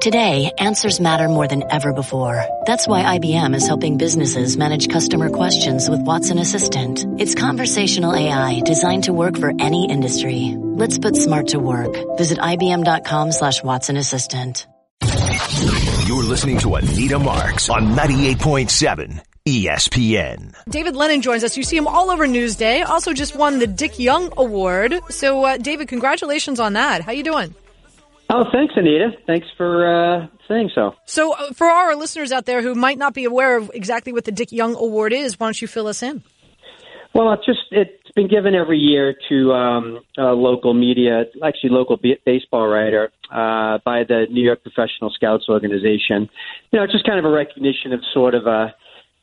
Today, answers matter more than ever before. That's why IBM is helping businesses manage customer questions with Watson Assistant. It's conversational AI designed to work for any industry. Let's put smart to work. Visit IBM.com slash Watson Assistant. You're listening to Anita Marks on 98.7 ESPN. David Lennon joins us. You see him all over Newsday. Also just won the Dick Young Award. So, uh, David, congratulations on that. How you doing? Oh, thanks, Anita. Thanks for uh, saying so. So, uh, for our listeners out there who might not be aware of exactly what the Dick Young Award is, why don't you fill us in? Well, it's just it's been given every year to um, a local media, actually local b- baseball writer, uh, by the New York Professional Scouts Organization. You know, it's just kind of a recognition of sort of a,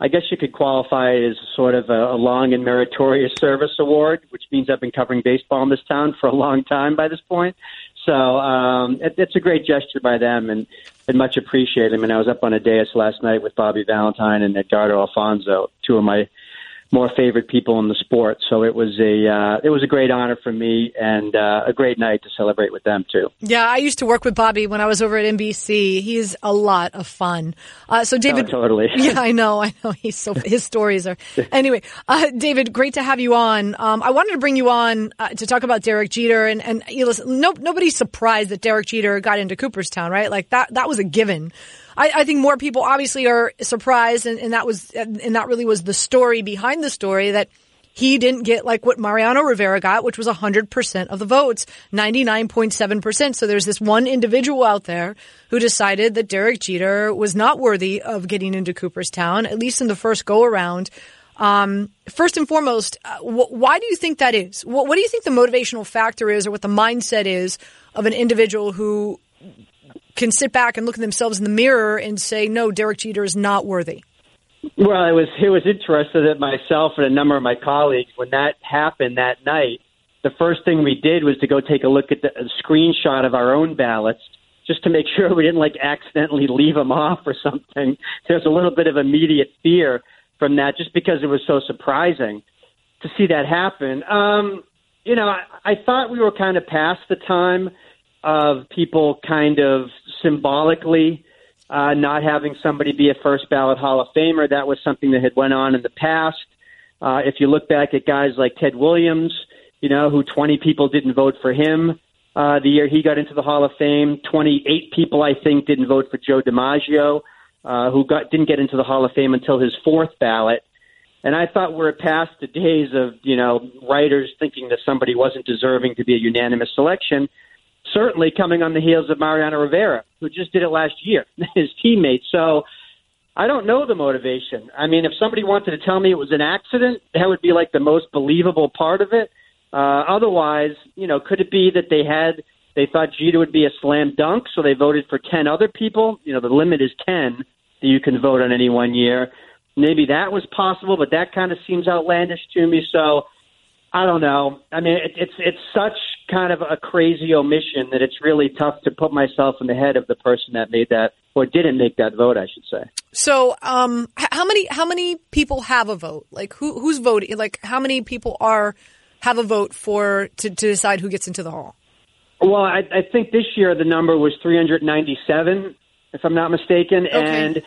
I guess you could qualify it as sort of a, a long and meritorious service award, which means I've been covering baseball in this town for a long time by this point. So um, it, it's a great gesture by them and, and much appreciated. I mean, I was up on a dais last night with Bobby Valentine and Edgardo Alfonzo, two of my more favorite people in the sport. So it was a uh, it was a great honor for me and uh, a great night to celebrate with them too. Yeah, I used to work with Bobby when I was over at NBC. He's a lot of fun. Uh, so David, oh, totally. Yeah, I know, I know. He's so his stories are. Anyway, uh, David, great to have you on. Um, I wanted to bring you on uh, to talk about Derek Jeter and and you listen, no, nobody's surprised that Derek Jeter got into Cooperstown, right? Like that that was a given. I, I think more people obviously are surprised, and, and that was and that really was the story behind the story that he didn't get like what Mariano Rivera got, which was 100% of the votes, 99.7%. So there's this one individual out there who decided that Derek Jeter was not worthy of getting into Cooperstown, at least in the first go around. Um, first and foremost, uh, wh- why do you think that is? What, what do you think the motivational factor is or what the mindset is of an individual who can sit back and look at themselves in the mirror and say, no, Derek Jeter is not worthy? Well, it was it was interesting that myself and a number of my colleagues, when that happened that night, the first thing we did was to go take a look at the a screenshot of our own ballots, just to make sure we didn't like accidentally leave them off or something. There's a little bit of immediate fear from that, just because it was so surprising to see that happen. Um, you know, I, I thought we were kind of past the time of people kind of symbolically uh, not having somebody be a first ballot Hall of Famer. That was something that had went on in the past. Uh, if you look back at guys like Ted Williams, you know, who 20 people didn't vote for him uh, the year he got into the Hall of Fame. 28 people, I think, didn't vote for Joe DiMaggio, uh, who got didn't get into the Hall of Fame until his fourth ballot. And I thought we're past the days of you know writers thinking that somebody wasn't deserving to be a unanimous selection certainly coming on the heels of Mariano Rivera, who just did it last year, his teammate. So I don't know the motivation. I mean, if somebody wanted to tell me it was an accident, that would be like the most believable part of it. Uh, otherwise, you know, could it be that they had they thought Jeter would be a slam dunk, so they voted for ten other people? You know, the limit is ten that you can vote on any one year. Maybe that was possible, but that kind of seems outlandish to me. So I don't know. I mean, it, it's it's such kind of a crazy omission that it's really tough to put myself in the head of the person that made that or didn't make that vote. I should say. So, um, how many how many people have a vote? Like who who's voting? Like how many people are have a vote for to, to decide who gets into the hall? Well, I, I think this year the number was 397, if I'm not mistaken, okay. and it,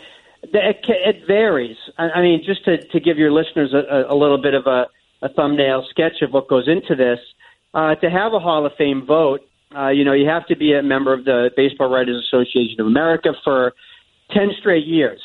it varies. I, I mean, just to, to give your listeners a, a little bit of a a thumbnail sketch of what goes into this. Uh, to have a Hall of Fame vote, uh, you know, you have to be a member of the Baseball Writers Association of America for 10 straight years.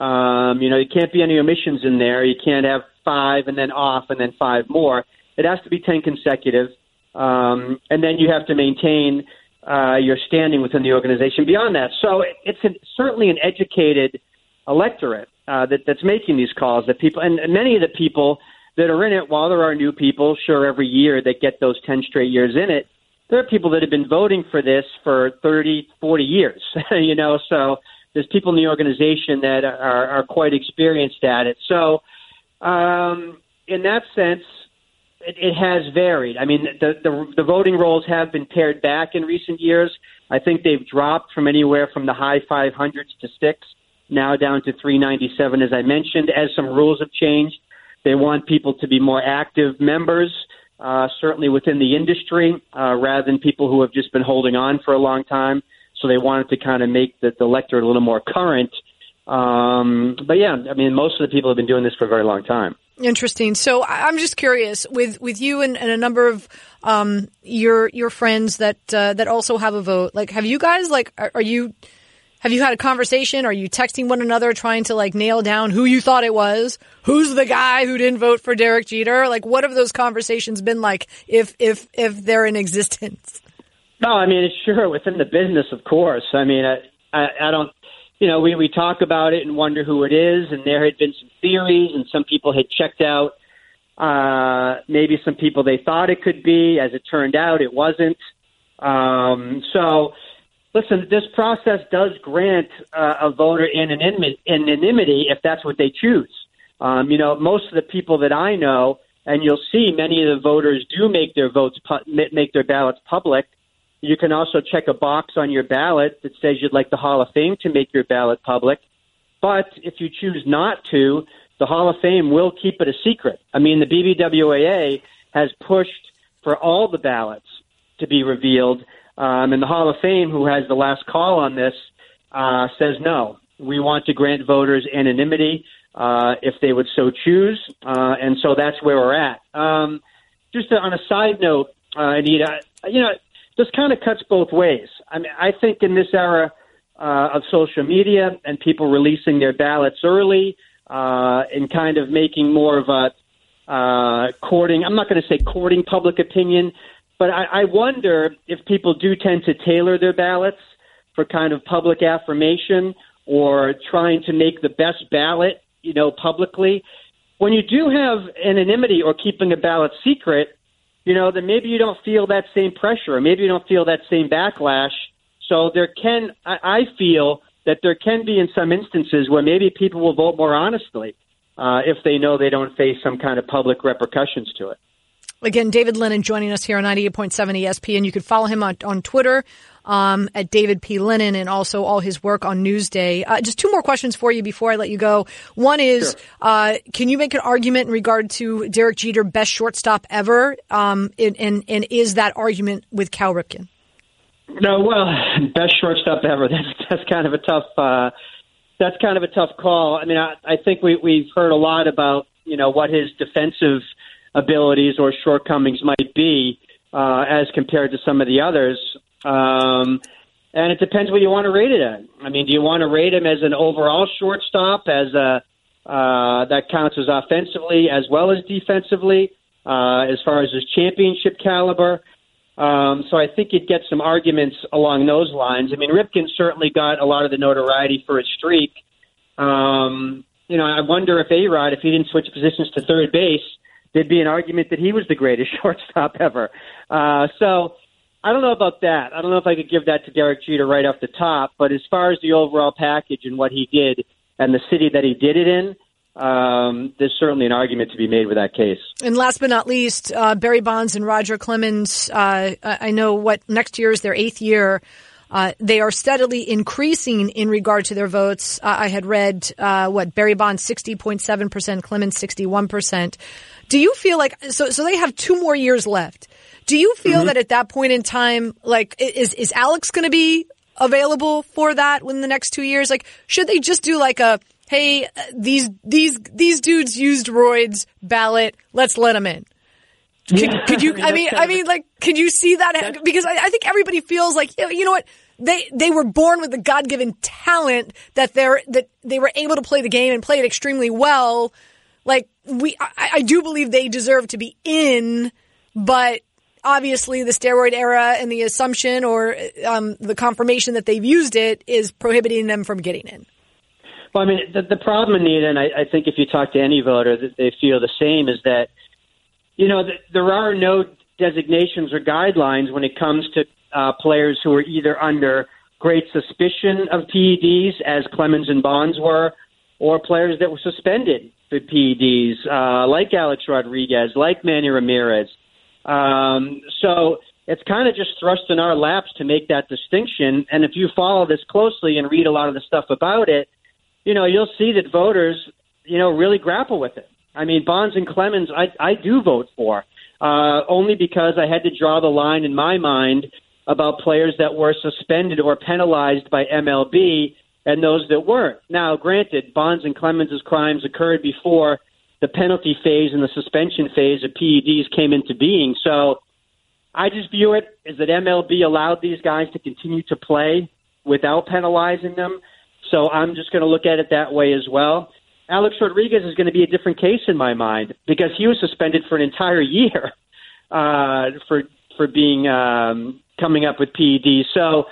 Um, you know, you can't be any omissions in there. You can't have five and then off and then five more. It has to be 10 consecutive. Um, and then you have to maintain uh, your standing within the organization beyond that. So it's an, certainly an educated electorate uh, that, that's making these calls. That people and, and many of the people that are in it, while there are new people, sure, every year that get those 10 straight years in it, there are people that have been voting for this for 30, 40 years, you know, so there's people in the organization that are, are quite experienced at it. So, um, in that sense, it, it has varied. I mean, the, the the voting rolls have been pared back in recent years. I think they've dropped from anywhere from the high 500s to six, now down to 397, as I mentioned, as some rules have changed. They want people to be more active members, uh, certainly within the industry, uh, rather than people who have just been holding on for a long time. so they wanted to kind of make the, the electorate a little more current. Um, but yeah, I mean, most of the people have been doing this for a very long time. Interesting. So I'm just curious with with you and, and a number of um, your your friends that uh, that also have a vote. Like, have you guys like are, are, you have you had a conversation? Are you texting one another trying to like nail down who you thought it was? Who's the guy who didn't vote for Derek Jeter? Like, what have those conversations been like if if if they're in existence? No, I mean, sure within the business, of course. I mean, I, I, I don't you know, we, we talk about it and wonder who it is, and there had been some theories, and some people had checked out uh, maybe some people they thought it could be. As it turned out, it wasn't. Um, so, listen, this process does grant uh, a voter anonymity, if that's what they choose. Um, you know, most of the people that I know, and you'll see many of the voters do make their votes pu- make their ballots public. You can also check a box on your ballot that says you'd like the Hall of Fame to make your ballot public. But if you choose not to, the Hall of Fame will keep it a secret. I mean, the BBWAA has pushed for all the ballots to be revealed, um, and the Hall of Fame, who has the last call on this, uh, says no. We want to grant voters anonymity uh, if they would so choose, uh, and so that's where we're at. Um, just on a side note, uh, Anita, you know, this kind of cuts both ways. I mean, I think in this era uh, of social media and people releasing their ballots early uh, and kind of making more of a uh, courting, I'm not going to say courting public opinion, but I, I wonder if people do tend to tailor their ballots for kind of public affirmation or trying to make the best ballot, you know, publicly. When you do have anonymity or keeping a ballot secret, you know, then maybe you don't feel that same pressure, or maybe you don't feel that same backlash. So there can, I, I feel that there can be in some instances where maybe people will vote more honestly uh, if they know they don't face some kind of public repercussions to it. Again, David Lennon joining us here on 98.7 ESPN. You could follow him on, on Twitter um, at David P. Lennon and also all his work on Newsday. Uh, just two more questions for you before I let you go. One is, sure. uh, can you make an argument in regard to Derek Jeter, best shortstop ever? Um, and, and, and is that argument with Cal Ripken? No, well, best shortstop ever. That's that's kind of a tough. Uh, that's kind of a tough call. I mean, I, I think we we've heard a lot about you know what his defensive abilities or shortcomings might be uh, as compared to some of the others. Um, and it depends what you want to rate it at. I mean, do you want to rate him as an overall shortstop, as a uh, that counts as offensively as well as defensively, uh, as far as his championship caliber? Um, so I think you'd get some arguments along those lines. I mean, Ripken certainly got a lot of the notoriety for his streak. Um, you know, I wonder if A Rod, if he didn't switch positions to third base, there'd be an argument that he was the greatest shortstop ever. Uh, so I don't know about that. I don't know if I could give that to Derek Jeter right off the top. But as far as the overall package and what he did and the city that he did it in, um, there's certainly an argument to be made with that case. And last but not least, uh, Barry Bonds and Roger Clemens. Uh, I know what next year is their eighth year. Uh, they are steadily increasing in regard to their votes. Uh, I had read uh, what Barry Bonds sixty point seven percent, Clemens sixty one percent. Do you feel like so? So they have two more years left. Do you feel mm-hmm. that at that point in time, like, is, is Alex going to be available for that in the next two years? Like, should they just do like a, hey, these, these, these dudes used roids ballot. Let's let them in. Could, yeah. could you, I mean, I mean, like, could you see that? Because I, I think everybody feels like, you know what? They, they were born with the God-given talent that they're, that they were able to play the game and play it extremely well. Like, we, I, I do believe they deserve to be in, but obviously the steroid era and the assumption or um, the confirmation that they've used it is prohibiting them from getting in. Well, I mean, the, the problem, Anita, and I, I think if you talk to any voter, that they feel the same, is that you know th- there are no designations or guidelines when it comes to uh, players who were either under great suspicion of PEDs, as Clemens and Bonds were, or players that were suspended for PEDs, uh, like Alex Rodriguez, like Manny Ramirez. Um, so it's kind of just thrust in our laps to make that distinction. And if you follow this closely and read a lot of the stuff about it, you know, you'll see that voters, you know, really grapple with it. I mean, Bonds and Clemens, I, I do vote for, uh, only because I had to draw the line in my mind about players that were suspended or penalized by MLB and those that weren't. Now, granted, Bonds and Clemens' crimes occurred before the penalty phase and the suspension phase of PEDs came into being. So I just view it as that MLB allowed these guys to continue to play without penalizing them. So I'm just going to look at it that way as well. Alex Rodriguez is going to be a different case in my mind because he was suspended for an entire year uh, for for being um, coming up with PEDs. So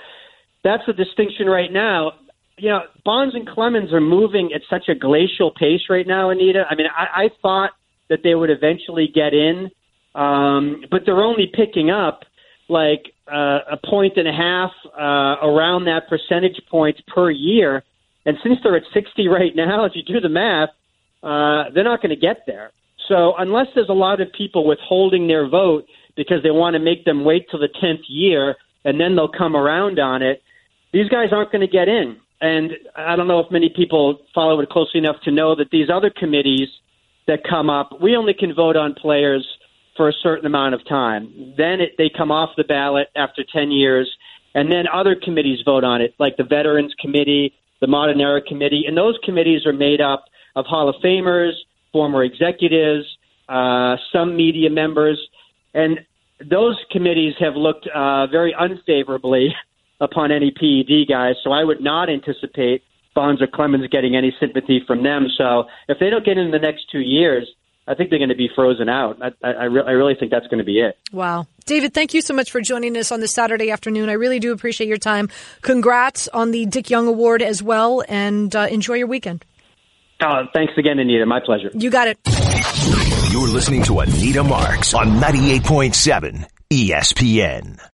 that's the distinction right now. You know, Bonds and Clemens are moving at such a glacial pace right now, Anita. I mean, I, I thought that they would eventually get in, um, but they're only picking up like uh, a point and a half uh, around that percentage points per year. And since they're at 60 right now, if you do the math, uh, they're not going to get there. So unless there's a lot of people withholding their vote because they want to make them wait till the 10th year and then they'll come around on it, these guys aren't going to get in. And I don't know if many people follow it closely enough to know that these other committees that come up, we only can vote on players for a certain amount of time. Then it, they come off the ballot after 10 years, and then other committees vote on it, like the Veterans Committee, the Modern Era Committee, and those committees are made up of Hall of Famers, former executives, uh, some media members, and those committees have looked uh, very unfavorably upon any PED guys. So I would not anticipate Bonds or Clemens getting any sympathy from them. So if they don't get in the next two years, I think they're going to be frozen out. I, I, I, re- I really think that's going to be it. Wow. David, thank you so much for joining us on this Saturday afternoon. I really do appreciate your time. Congrats on the Dick Young Award as well, and uh, enjoy your weekend. Oh, thanks again, Anita. My pleasure. You got it. You're listening to Anita Marks on 98.7 ESPN.